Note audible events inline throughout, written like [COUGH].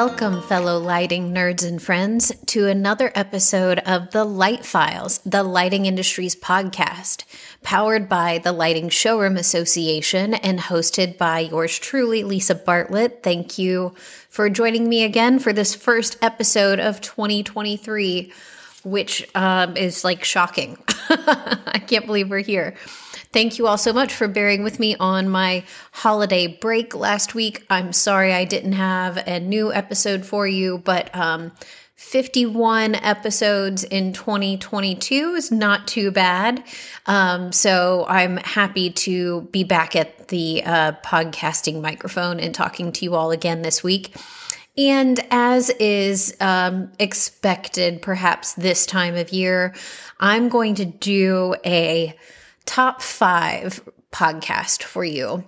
Welcome, fellow lighting nerds and friends, to another episode of The Light Files, the lighting industry's podcast, powered by the Lighting Showroom Association and hosted by yours truly, Lisa Bartlett. Thank you for joining me again for this first episode of 2023, which um, is like shocking. [LAUGHS] I can't believe we're here. Thank you all so much for bearing with me on my holiday break last week. I'm sorry I didn't have a new episode for you, but um, 51 episodes in 2022 is not too bad. Um, so I'm happy to be back at the uh, podcasting microphone and talking to you all again this week. And as is um, expected, perhaps this time of year, I'm going to do a top five podcast for you.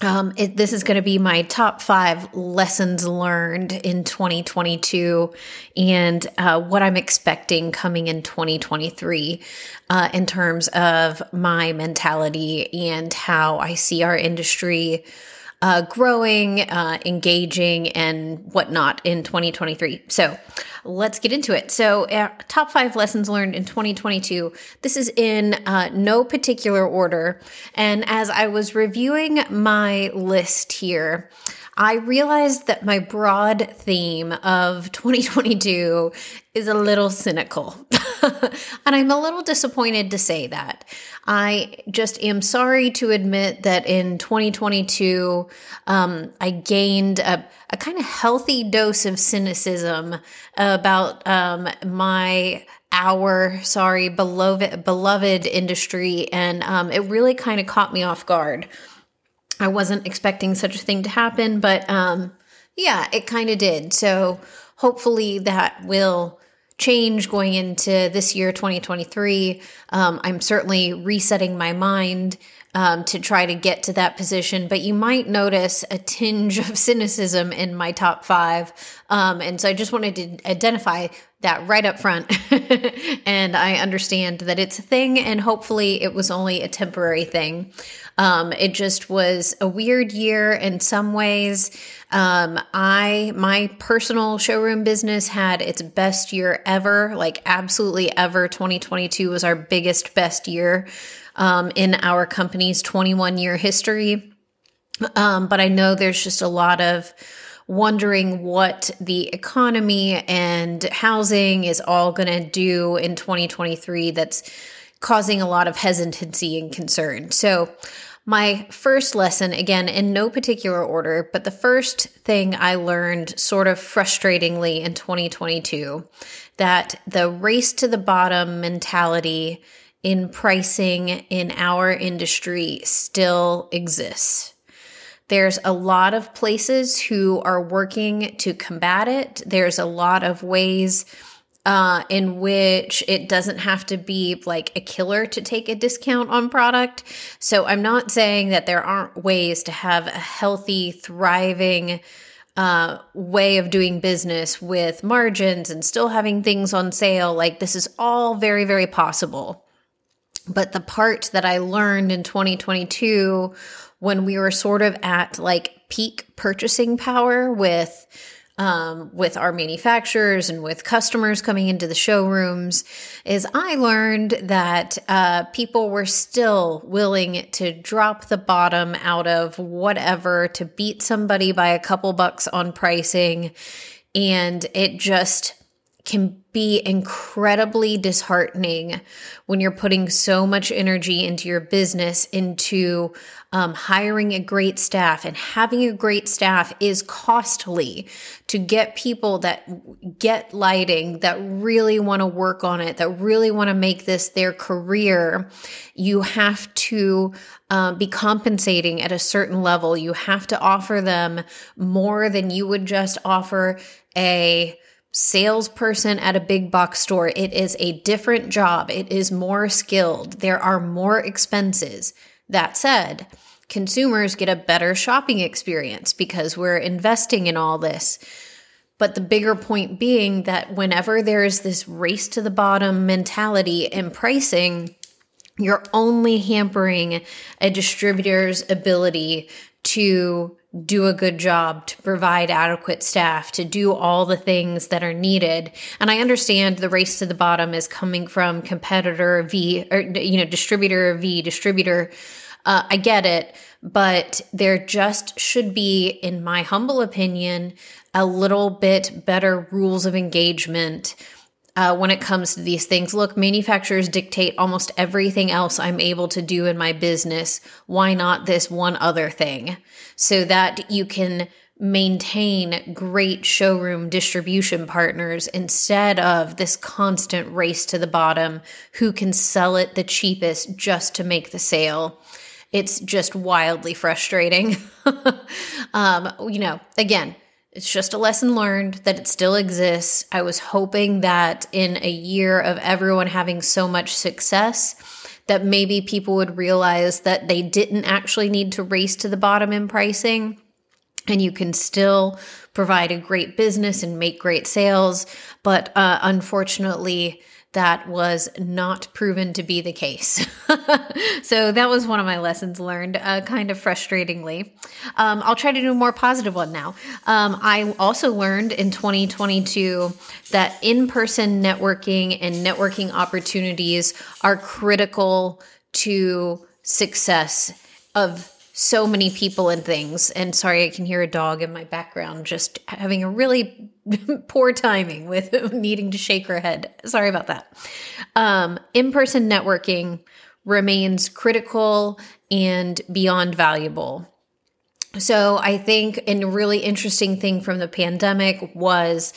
Um, it, this is going to be my top five lessons learned in 2022 and uh, what I'm expecting coming in 2023 uh, in terms of my mentality and how I see our industry uh, growing, uh, engaging, and whatnot in 2023. So let's get into it. So, uh, top five lessons learned in 2022. This is in uh, no particular order. And as I was reviewing my list here, I realized that my broad theme of 2022 is a little cynical. [LAUGHS] [LAUGHS] and I'm a little disappointed to say that. I just am sorry to admit that in 2022, um, I gained a, a kind of healthy dose of cynicism about um, my our sorry beloved beloved industry and um, it really kind of caught me off guard I wasn't expecting such a thing to happen, but um, yeah, it kind of did. So hopefully that will change going into this year, 2023. Um, I'm certainly resetting my mind um, to try to get to that position, but you might notice a tinge of [LAUGHS] cynicism in my top five. Um, and so I just wanted to identify that right up front. [LAUGHS] and I understand that it's a thing, and hopefully it was only a temporary thing. Um, it just was a weird year in some ways. Um, I, my personal showroom business had its best year ever, like absolutely ever. 2022 was our biggest, best year um, in our company's 21 year history. Um, but I know there's just a lot of wondering what the economy and housing is all going to do in 2023 that's causing a lot of hesitancy and concern. So, my first lesson, again, in no particular order, but the first thing I learned sort of frustratingly in 2022 that the race to the bottom mentality in pricing in our industry still exists. There's a lot of places who are working to combat it. There's a lot of ways uh, in which it doesn't have to be like a killer to take a discount on product. So I'm not saying that there aren't ways to have a healthy, thriving uh, way of doing business with margins and still having things on sale. Like this is all very, very possible. But the part that I learned in 2022 when we were sort of at like peak purchasing power with um, with our manufacturers and with customers coming into the showrooms is I learned that uh, people were still willing to drop the bottom out of whatever to beat somebody by a couple bucks on pricing. And it just can be incredibly disheartening when you're putting so much energy into your business, into um, hiring a great staff. And having a great staff is costly to get people that get lighting, that really want to work on it, that really want to make this their career. You have to um, be compensating at a certain level. You have to offer them more than you would just offer a salesperson at a big box store. It is a different job. It is more skilled. There are more expenses. That said, consumers get a better shopping experience because we're investing in all this. But the bigger point being that whenever there is this race to the bottom mentality in pricing, you're only hampering a distributor's ability to do a good job, to provide adequate staff, to do all the things that are needed. And I understand the race to the bottom is coming from competitor V or, you know, distributor V, distributor. Uh, I get it, but there just should be, in my humble opinion, a little bit better rules of engagement uh, when it comes to these things. Look, manufacturers dictate almost everything else I'm able to do in my business. Why not this one other thing? So that you can maintain great showroom distribution partners instead of this constant race to the bottom who can sell it the cheapest just to make the sale. It's just wildly frustrating. [LAUGHS] um, you know, again, it's just a lesson learned that it still exists. I was hoping that in a year of everyone having so much success, that maybe people would realize that they didn't actually need to race to the bottom in pricing and you can still provide a great business and make great sales. But uh, unfortunately, that was not proven to be the case. [LAUGHS] so that was one of my lessons learned, uh, kind of frustratingly. Um, I'll try to do a more positive one now. Um, I also learned in 2022 that in person networking and networking opportunities are critical to success of so many people and things. And sorry, I can hear a dog in my background just having a really [LAUGHS] poor timing with [LAUGHS] needing to shake her head. Sorry about that. Um, in person networking remains critical and beyond valuable. So I think a really interesting thing from the pandemic was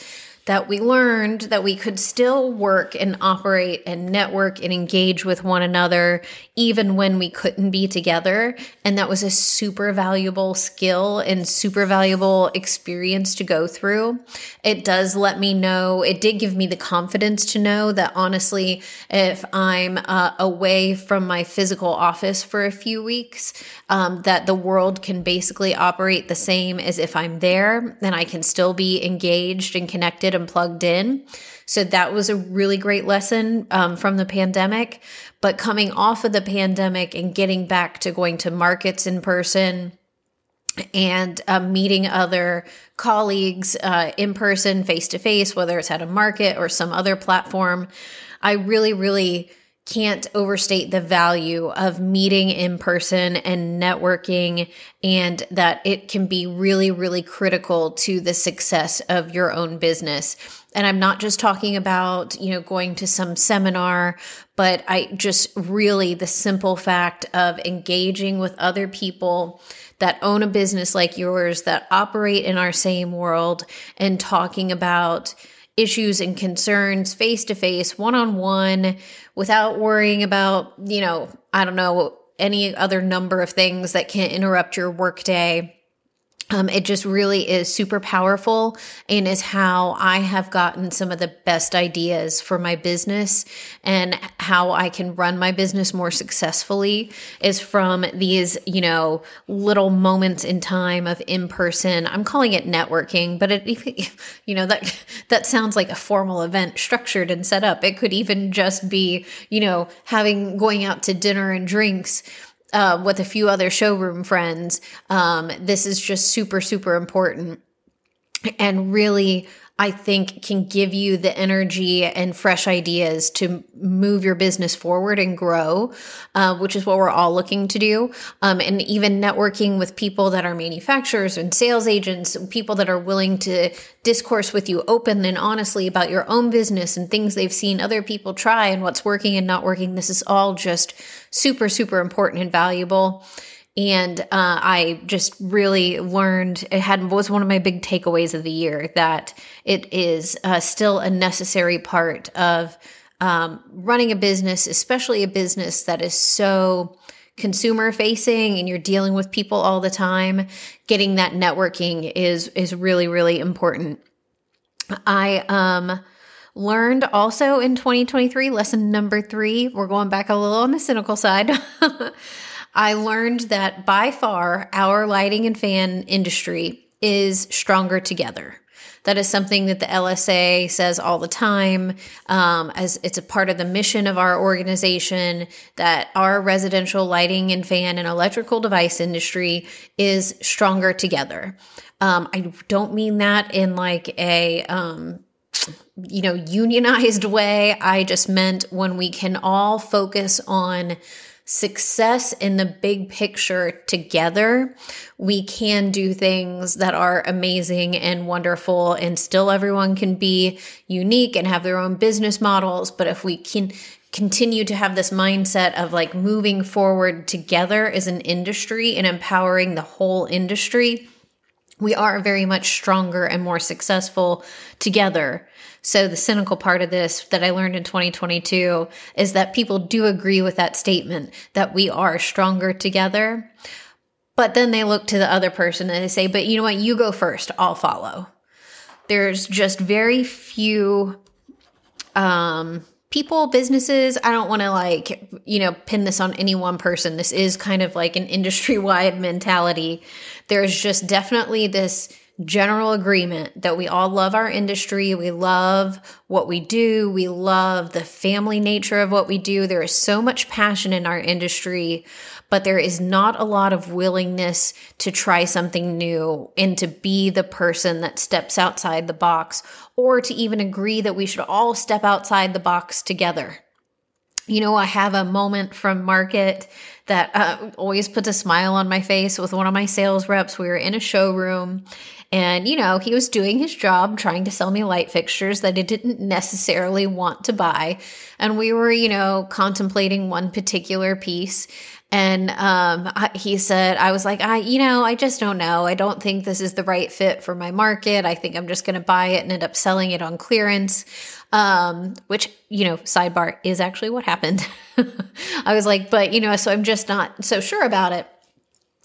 that we learned that we could still work and operate and network and engage with one another even when we couldn't be together. And that was a super valuable skill and super valuable experience to go through. It does let me know, it did give me the confidence to know that honestly, if I'm uh, away from my physical office for a few weeks, um, that the world can basically operate the same as if I'm there and I can still be engaged and connected and plugged in. So that was a really great lesson um, from the pandemic. But coming off of the pandemic and getting back to going to markets in person and uh, meeting other colleagues uh, in person, face to face, whether it's at a market or some other platform, I really, really can't overstate the value of meeting in person and networking, and that it can be really, really critical to the success of your own business. And I'm not just talking about, you know, going to some seminar, but I just really the simple fact of engaging with other people that own a business like yours, that operate in our same world, and talking about issues and concerns face to face, one on one, without worrying about, you know, I don't know, any other number of things that can interrupt your workday um, it just really is super powerful and is how I have gotten some of the best ideas for my business and how I can run my business more successfully is from these, you know, little moments in time of in person. I'm calling it networking, but it, [LAUGHS] you know, that, that sounds like a formal event structured and set up. It could even just be, you know, having, going out to dinner and drinks uh, with a few other showroom friends. Um, this is just super, super important and really I think can give you the energy and fresh ideas to move your business forward and grow, uh, which is what we're all looking to do. Um, and even networking with people that are manufacturers and sales agents, people that are willing to discourse with you open and honestly about your own business and things they've seen other people try and what's working and not working. This is all just super, super important and valuable and uh, I just really learned it had was one of my big takeaways of the year that it is uh, still a necessary part of um, running a business, especially a business that is so consumer facing and you're dealing with people all the time. Getting that networking is is really really important. I um learned also in 2023 lesson number 3 we're going back a little on the cynical side [LAUGHS] I learned that by far our lighting and fan industry is stronger together. That is something that the LSA says all the time, um, as it's a part of the mission of our organization that our residential lighting and fan and electrical device industry is stronger together. Um, I don't mean that in like a, um, you know, unionized way. I just meant when we can all focus on success in the big picture together, we can do things that are amazing and wonderful, and still everyone can be unique and have their own business models. But if we can continue to have this mindset of like moving forward together as an industry and empowering the whole industry, we are very much stronger and more successful together. So, the cynical part of this that I learned in 2022 is that people do agree with that statement that we are stronger together. But then they look to the other person and they say, but you know what? You go first, I'll follow. There's just very few um, people, businesses. I don't want to like, you know, pin this on any one person. This is kind of like an industry wide [LAUGHS] mentality. There's just definitely this general agreement that we all love our industry. We love what we do. We love the family nature of what we do. There is so much passion in our industry, but there is not a lot of willingness to try something new and to be the person that steps outside the box or to even agree that we should all step outside the box together. You know, I have a moment from market that uh, always puts a smile on my face with one of my sales reps. We were in a showroom and, you know, he was doing his job trying to sell me light fixtures that I didn't necessarily want to buy. And we were, you know, contemplating one particular piece. And um, I, he said, I was like, I, you know, I just don't know. I don't think this is the right fit for my market. I think I'm just going to buy it and end up selling it on clearance. Um, which, you know, sidebar is actually what happened. [LAUGHS] I was like, but, you know, so I'm just not so sure about it.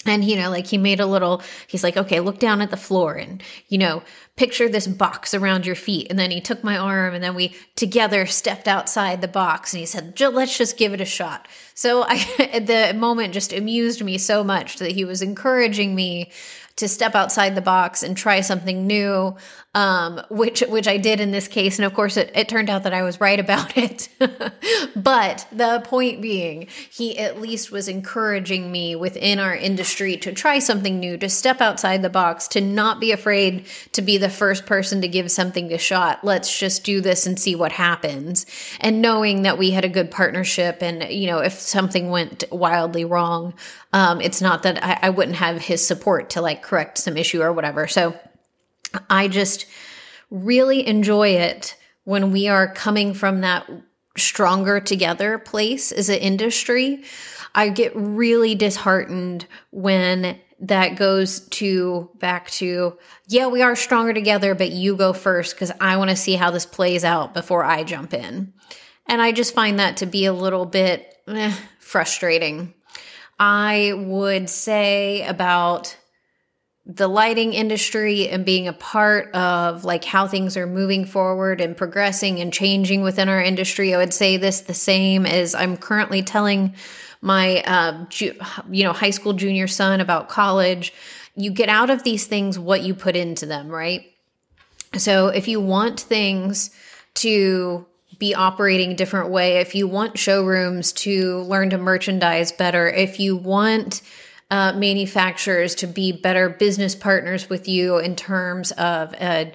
And, you know, like he made a little, he's like, okay, look down at the floor and, you know, picture this box around your feet. And then he took my arm and then we together stepped outside the box and he said, let's just give it a shot. So I, [LAUGHS] the moment just amused me so much that he was encouraging me to step outside the box and try something new, um, which which I did in this case. And of course, it, it turned out that I was right about [LAUGHS] it. but the point being, he at least was encouraging me within our industry to try something new, to step outside the box, to not be afraid to be the first person to give something a shot. Let's just do this and see what happens. And knowing that we had a good partnership, and you know, if something went wildly wrong, um, it's not that I, I wouldn't have his support to like correct some issue or whatever. So I just really enjoy it when we are coming from that stronger together place as an industry. I get really disheartened when that goes to back to, yeah, we are stronger together, but you go first because I want to see how this plays out before I jump in. And I just find that to be a little bit eh, frustrating. I would say about the lighting industry and being a part of like how things are moving forward and progressing and changing within our industry. I would say this the same as I'm currently telling my uh, ju- you know high school junior son about college. You get out of these things what you put into them, right? So if you want things to be operating a different way, if you want showrooms to learn to merchandise better, if you want uh, manufacturers to be better business partners with you in terms of uh,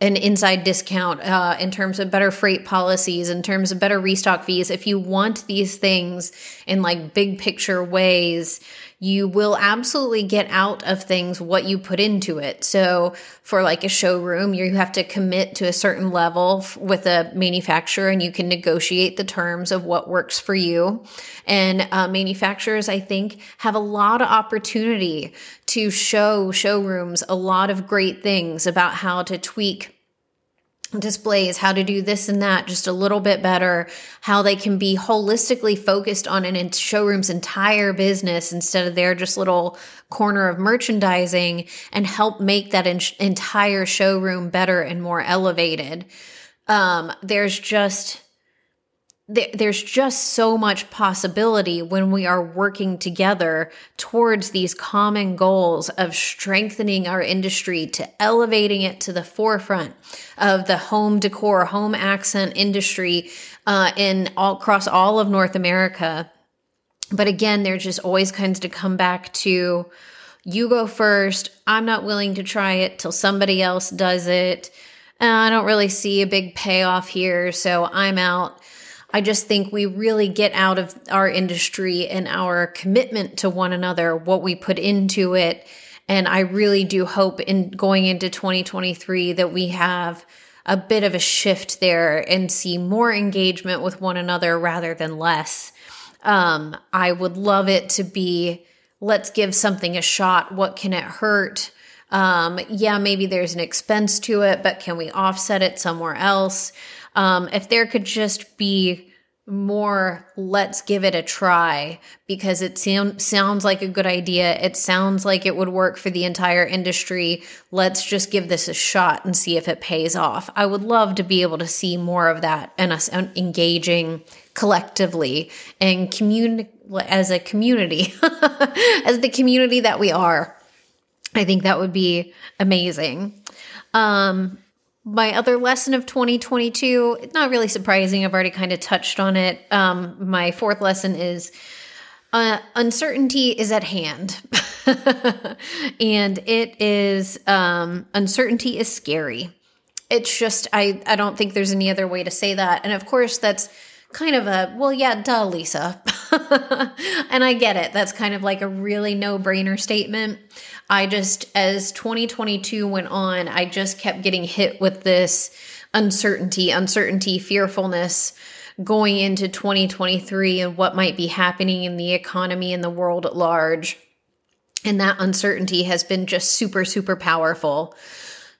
an inside discount, uh, in terms of better freight policies, in terms of better restock fees. If you want these things in like big picture ways, you will absolutely get out of things what you put into it. So for like a showroom, you have to commit to a certain level with a manufacturer and you can negotiate the terms of what works for you. And uh, manufacturers, I think, have a lot of opportunity to show showrooms a lot of great things about how to tweak displays, how to do this and that just a little bit better, how they can be holistically focused on an showroom's entire business instead of their just little corner of merchandising and help make that in- entire showroom better and more elevated. Um, there's just there's just so much possibility when we are working together towards these common goals of strengthening our industry to elevating it to the forefront of the home decor, home accent industry uh, in all across all of North America. But again, there just always kinds to come back to you go first. I'm not willing to try it till somebody else does it. Uh, I don't really see a big payoff here, so I'm out I just think we really get out of our industry and our commitment to one another, what we put into it. And I really do hope in going into 2023 that we have a bit of a shift there and see more engagement with one another rather than less. Um, I would love it to be let's give something a shot. What can it hurt? Um, yeah, maybe there's an expense to it, but can we offset it somewhere else? Um, if there could just be more let's give it a try because it sound, sounds like a good idea. It sounds like it would work for the entire industry. Let's just give this a shot and see if it pays off. I would love to be able to see more of that and us engaging collectively and community as a community [LAUGHS] as the community that we are. I think that would be amazing. Um my other lesson of 2022, not really surprising. I've already kind of touched on it. Um, my fourth lesson is uh, uncertainty is at hand. [LAUGHS] and it is, um, uncertainty is scary. It's just, I, I don't think there's any other way to say that. And of course, that's kind of a, well, yeah, duh, Lisa. [LAUGHS] [LAUGHS] and I get it. That's kind of like a really no brainer statement. I just, as 2022 went on, I just kept getting hit with this uncertainty, uncertainty, fearfulness going into 2023 and what might be happening in the economy and the world at large. And that uncertainty has been just super, super powerful.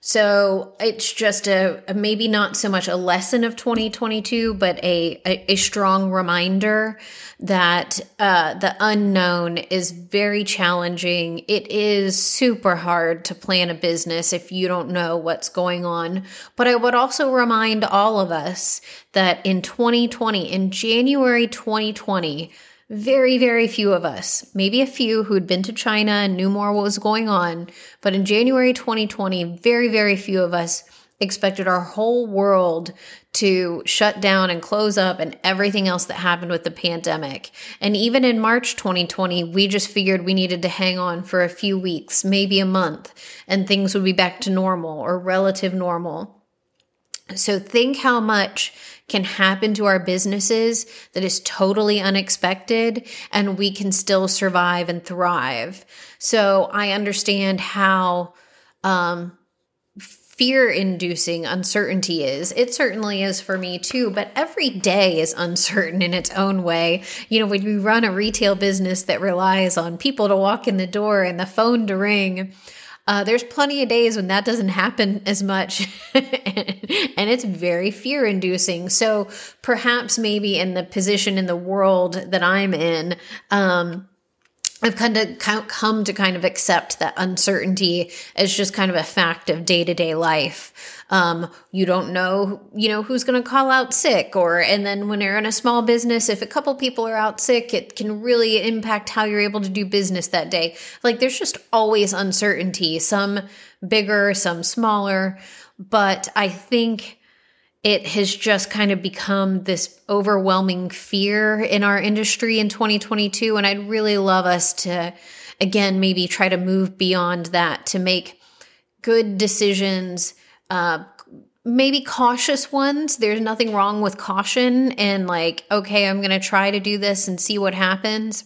So it's just a, a, maybe not so much a lesson of 2022, but a, a, a strong reminder that uh, the unknown is very challenging. It is super hard to plan a business if you don't know what's going on. But I would also remind all of us that in 2020, in January 2020, very, very few of us, maybe a few who'd been to China and knew more what was going on, but in January 2020, very, very few of us expected our whole world to shut down and close up and everything else that happened with the pandemic. And even in March 2020, we just figured we needed to hang on for a few weeks, maybe a month, and things would be back to normal or relative normal. So think how much can happen to our businesses that is totally unexpected and we can still survive and thrive. So I understand how um, fear inducing uncertainty is. It certainly is for me too, but every day is uncertain in its own way. You know, when we run a retail business that relies on people to walk in the door and the phone to ring, uh, there's plenty of days when that doesn't happen as much, [LAUGHS] and it's very fear inducing. So perhaps maybe in the position in the world that I'm in, um, I've kind of come to kind of accept that uncertainty as just kind of a fact of day to day life. Um, you don't know, you know, who's going to call out sick, or and then when you're in a small business, if a couple people are out sick, it can really impact how you're able to do business that day. Like there's just always uncertainty, some bigger, some smaller, but I think it has just kind of become this overwhelming fear in our industry in 2022. And I'd really love us to, again, maybe try to move beyond that to make good decisions, uh, maybe cautious ones. There's nothing wrong with caution and like, okay, I'm going to try to do this and see what happens.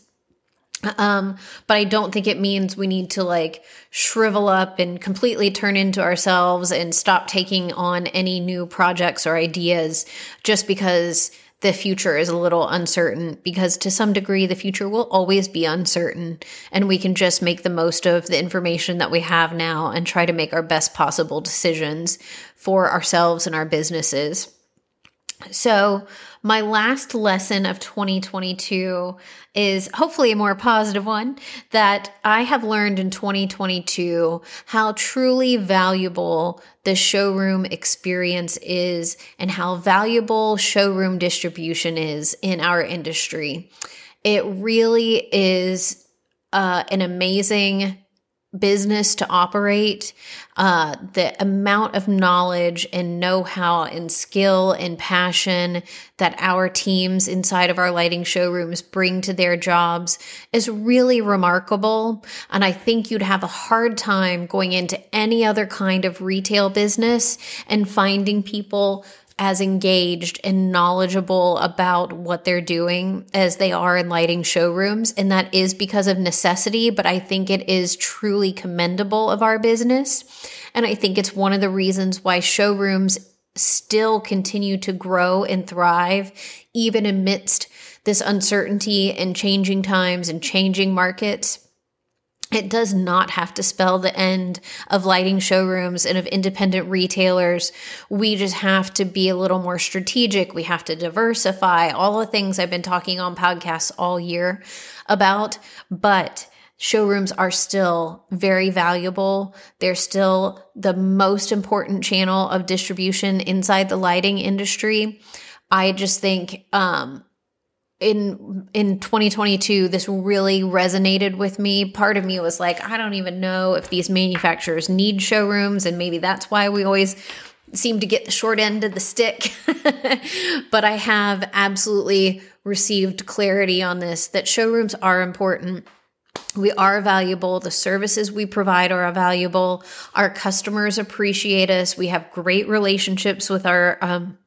Um, but I don't think it means we need to like shrivel up and completely turn into ourselves and stop taking on any new projects or ideas just because the future is a little uncertain because to some degree the future will always be uncertain and we can just make the most of the information that we have now and try to make our best possible decisions for ourselves and our businesses. So, my last lesson of 2022 is hopefully a more positive one that I have learned in 2022 how truly valuable the showroom experience is and how valuable showroom distribution is in our industry. It really is uh, an amazing business to operate, uh, the amount of knowledge and know how and skill and passion that our teams inside of our lighting showrooms bring to their jobs is really remarkable. And I think you'd have a hard time going into any other kind of retail business and finding people as engaged and knowledgeable about what they're doing as they are in lighting showrooms. And that is because of necessity, but I think it is truly commendable of our business. And I think it's one of the reasons why showrooms still continue to grow and thrive, even amidst this uncertainty and changing times and changing markets. It does not have to spell the end of lighting showrooms and of independent retailers. We just have to be a little more strategic. We have to diversify all the things I've been talking on podcasts all year about. But showrooms are still very valuable. They're still the most important channel of distribution inside the lighting industry. I just think um, in in 2022 this really resonated with me part of me was like i don't even know if these manufacturers need showrooms and maybe that's why we always seem to get the short end of the stick [LAUGHS] but i have absolutely received clarity on this that showrooms are important we are valuable. The services we provide are valuable. Our customers appreciate us. We have great relationships with our um,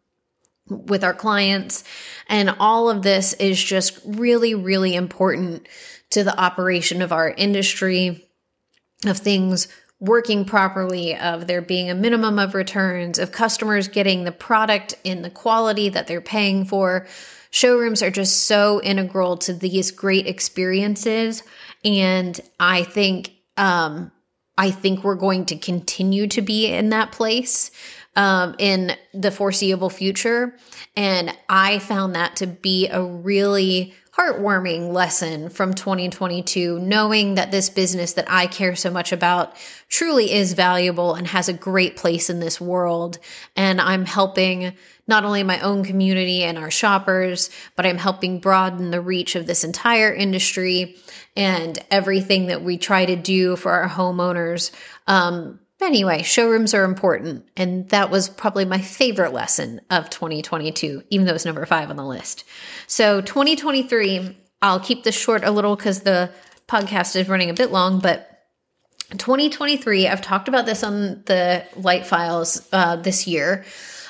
with our clients. And all of this is just really, really important to the operation of our industry, of things working properly, of there being a minimum of returns, of customers getting the product in the quality that they're paying for. Showrooms are just so integral to these great experiences. And I think, um, I think we're going to continue to be in that place um, in the foreseeable future. And I found that to be a really heartwarming lesson from 2022, knowing that this business that I care so much about truly is valuable and has a great place in this world. And I'm helping not only my own community and our shoppers, but I'm helping broaden the reach of this entire industry and everything that we try to do for our homeowners. Um, Anyway, showrooms are important. And that was probably my favorite lesson of 2022, even though it's number five on the list. So, 2023, I'll keep this short a little because the podcast is running a bit long, but 2023, I've talked about this on the Light Files uh, this year.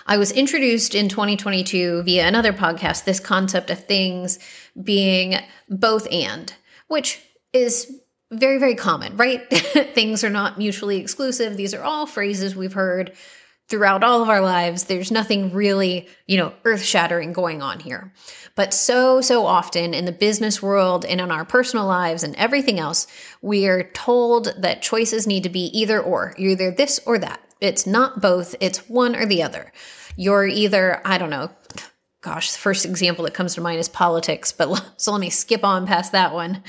I was introduced in 2022 via another podcast, this concept of things being both and, which is very, very common, right? [LAUGHS] Things are not mutually exclusive. These are all phrases we've heard throughout all of our lives. There's nothing really, you know, earth shattering going on here. But so, so often in the business world and in our personal lives and everything else, we are told that choices need to be either or. You're either this or that. It's not both, it's one or the other. You're either, I don't know, gosh, the first example that comes to mind is politics, but [LAUGHS] so let me skip on past that one.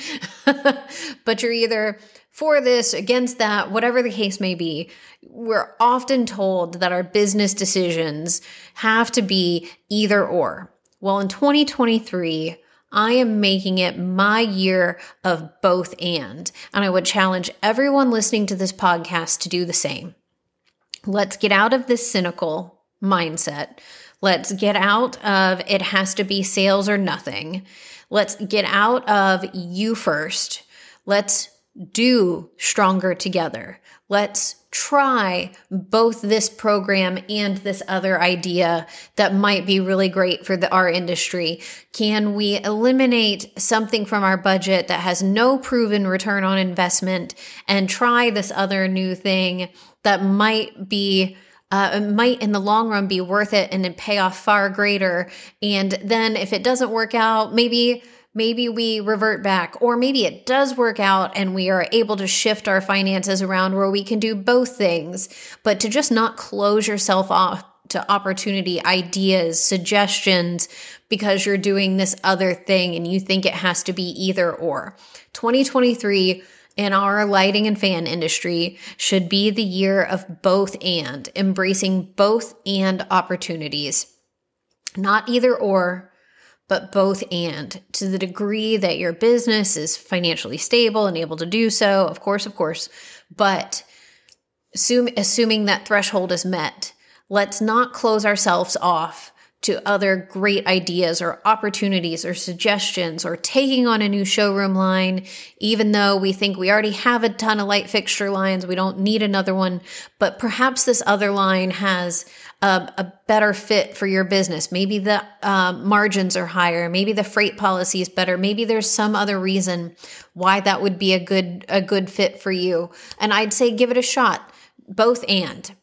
[LAUGHS] but you're either for this, against that, whatever the case may be. We're often told that our business decisions have to be either or. Well, in 2023, I am making it my year of both and. And I would challenge everyone listening to this podcast to do the same. Let's get out of this cynical mindset Let's get out of it has to be sales or nothing. Let's get out of you first. Let's do stronger together. Let's try both this program and this other idea that might be really great for the, our industry. Can we eliminate something from our budget that has no proven return on investment and try this other new thing that might be uh, it might in the long run be worth it and it pay off far greater. And then if it doesn't work out, maybe maybe we revert back or maybe it does work out and we are able to shift our finances around where we can do both things but to just not close yourself off to opportunity, ideas, suggestions because you're doing this other thing and you think it has to be either or. 2023 in our lighting and fan industry should be the year of both and, embracing both and opportunities. Not either or, but both and to the degree that your business is financially stable and able to do so, of course, of course, but assume, assuming that threshold is met, let's not close ourselves off to other great ideas or opportunities or suggestions or taking on a new showroom line, even though we think we already have a ton of light fixture lines, we don't need another one, but perhaps this other line has a, a better fit for your business. Maybe the uh, margins are higher. Maybe the freight policy is better. Maybe there's some other reason why that would be a good a good fit for you. And I'd say give it a shot. Both and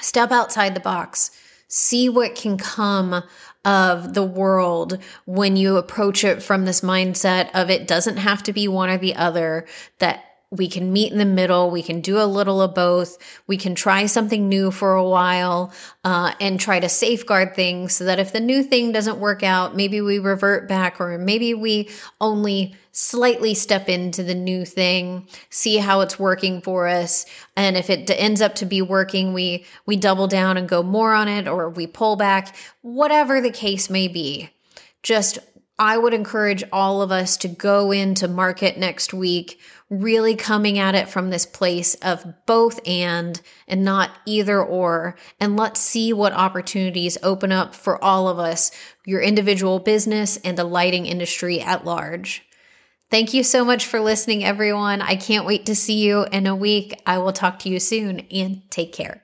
step outside the box. See what can come of the world when you approach it from this mindset of it doesn't have to be one or the other, that we can meet in the middle. We can do a little of both. We can try something new for a while uh, and try to safeguard things so that if the new thing doesn't work out, maybe we revert back or maybe we only slightly step into the new thing, see how it's working for us. And if it ends up to be working, we, we double down and go more on it or we pull back, whatever the case may be. Just I would encourage all of us to go into market next week really coming at it from this place of both and and not either or. And let's see what opportunities open up for all of us, your individual business and the lighting industry at large. Thank you so much for listening, everyone. I can't wait to see you in a week. I will talk to you soon and take care.